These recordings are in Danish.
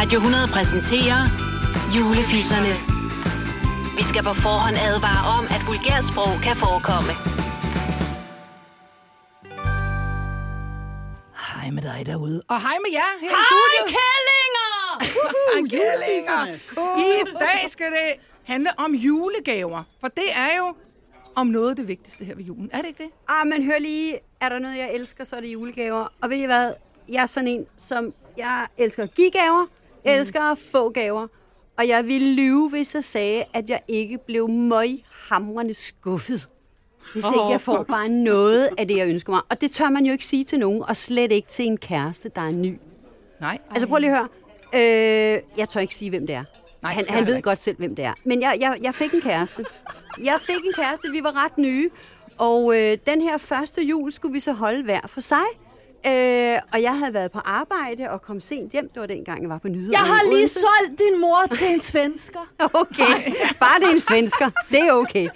Radio 100 præsenterer Julefisserne. Vi skal på forhånd advare om, at vulgært sprog kan forekomme. Hej med dig derude. Og hej med jer her i Hej, studiet. kællinger! Hej, kællinger. I dag skal det handle om julegaver. For det er jo om noget af det vigtigste her ved julen. Er det ikke det? Ah, men hør lige, er der noget, jeg elsker, så er det julegaver. Og ved I hvad? Jeg er sådan en, som jeg elsker at give gaver, elsker at få gaver. Og jeg ville lyve, hvis jeg sagde, at jeg ikke blev møghamrende skuffet. Hvis ikke jeg får bare noget af det, jeg ønsker mig. Og det tør man jo ikke sige til nogen, og slet ikke til en kæreste, der er ny. Nej. Altså prøv lige at høre. Øh, jeg tør ikke sige, hvem det er. Nej, han han ved ikke. godt selv, hvem det er. Men jeg, jeg, jeg fik en kæreste. Jeg fik en kæreste, vi var ret nye. Og øh, den her første jul skulle vi så holde hver for sig. Øh, og jeg havde været på arbejde og kom sent hjem. Det var dengang, jeg var på nyheder. Jeg har lige solgt din mor til en svensker. Okay, bare det er en svensker. Det er okay.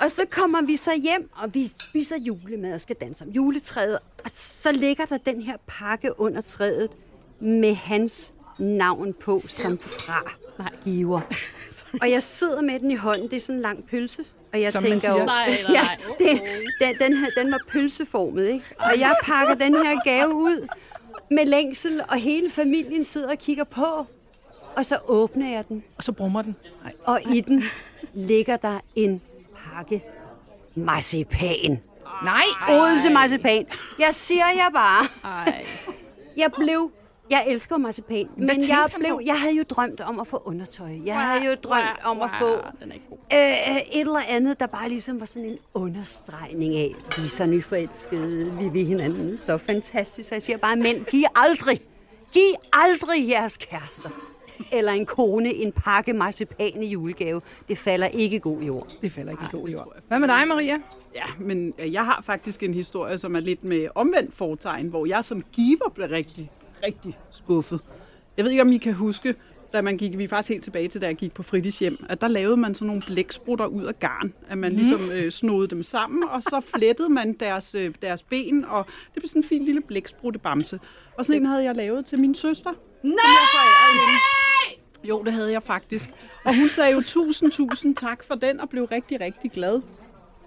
Og så kommer vi så hjem, og vi spiser julemad og skal danse om juletræet. Og så ligger der den her pakke under træet med hans navn på som fra giver. Og jeg sidder med den i hånden. Det er sådan en lang pølse. Og jeg Som tænker jo, Nej, nej, ja, nej. det, den, den, her, den var pølseformet, ikke? Og jeg pakker den her gave ud med længsel, og hele familien sidder og kigger på. Og så åbner jeg den, Og så brummer den. Nej. og i den ligger der en pakke marcipan. Nej. Odense marcipan. Jeg siger jeg bare. Ej. Jeg blev... Jeg elsker marcipan, men jeg, blev, jeg havde jo drømt om at få undertøj. Jeg havde jo drømt om at få Den god. øh, et eller andet, der bare ligesom var sådan en understregning af, vi er så nyforelskede, vi vil hinanden så fantastisk. Så jeg siger bare, mænd, giv aldrig, giv aldrig jeres kærester eller en kone en pakke marcipan i julegave. Det falder ikke i god jord. Det falder ikke i god jord. Hvad med dig, Maria? Ja, men øh, jeg har faktisk en historie, som er lidt med omvendt fortegn, hvor jeg som giver blev rigtig, rigtig skuffet. Jeg ved ikke, om I kan huske, da man gik, vi er faktisk helt tilbage til, da jeg gik på fritidshjem, at der lavede man sådan nogle blæksprutter ud af garn, at man ligesom øh, snodede dem sammen, og så flettede man deres, øh, deres ben, og det blev sådan en fin lille blæksprutebamse. Og sådan en havde jeg lavet til min søster. Nej! Jo, det havde jeg faktisk. Og hun sagde jo tusind, tusind tak for den, og blev rigtig, rigtig glad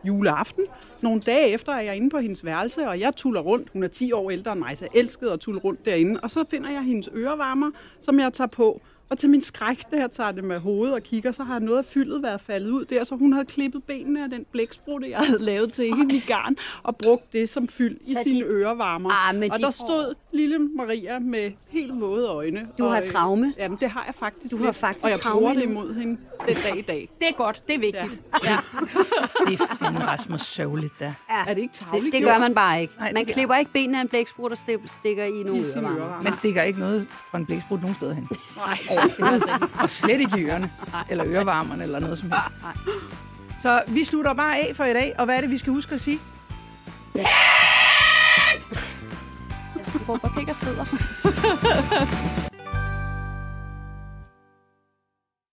juleaften. Nogle dage efter er jeg inde på hendes værelse, og jeg tuller rundt. Hun er 10 år ældre end mig, så jeg elskede at tulle rundt derinde. Og så finder jeg hendes ørevarmer, som jeg tager på. Og til min skræk, da jeg tager det med hovedet og kigger, så har noget af fyldet været faldet ud der, så hun havde klippet benene af den blæksprutte, jeg havde lavet til hende i garn, og brugt det som fyld i Så sine de- ørevarmer. Ah, og de- der stod lille Maria med helt våde øjne. Du og, har øh, traume. Jamen, det har jeg faktisk Du har faktisk Og jeg bruger det imod hende den dag i dag. Det er godt, det er vigtigt. Ja. Det er fandme Rasmus sørgeligt, der. Er det ikke Det, tavligt? det gør man bare ikke. Nej, Man det- klipper ikke benene af en blæksprut og stik- stikker i nogle I ørevarmer. Man stikker ikke noget fra en blæksprut nogen steder hen. Nej. Og slet ikke i ørerne, eller ørevarmerne, eller noget som helst. Så vi slutter bare af for i dag, og hvad er det, vi skal huske at sige? Råber pik og skrider.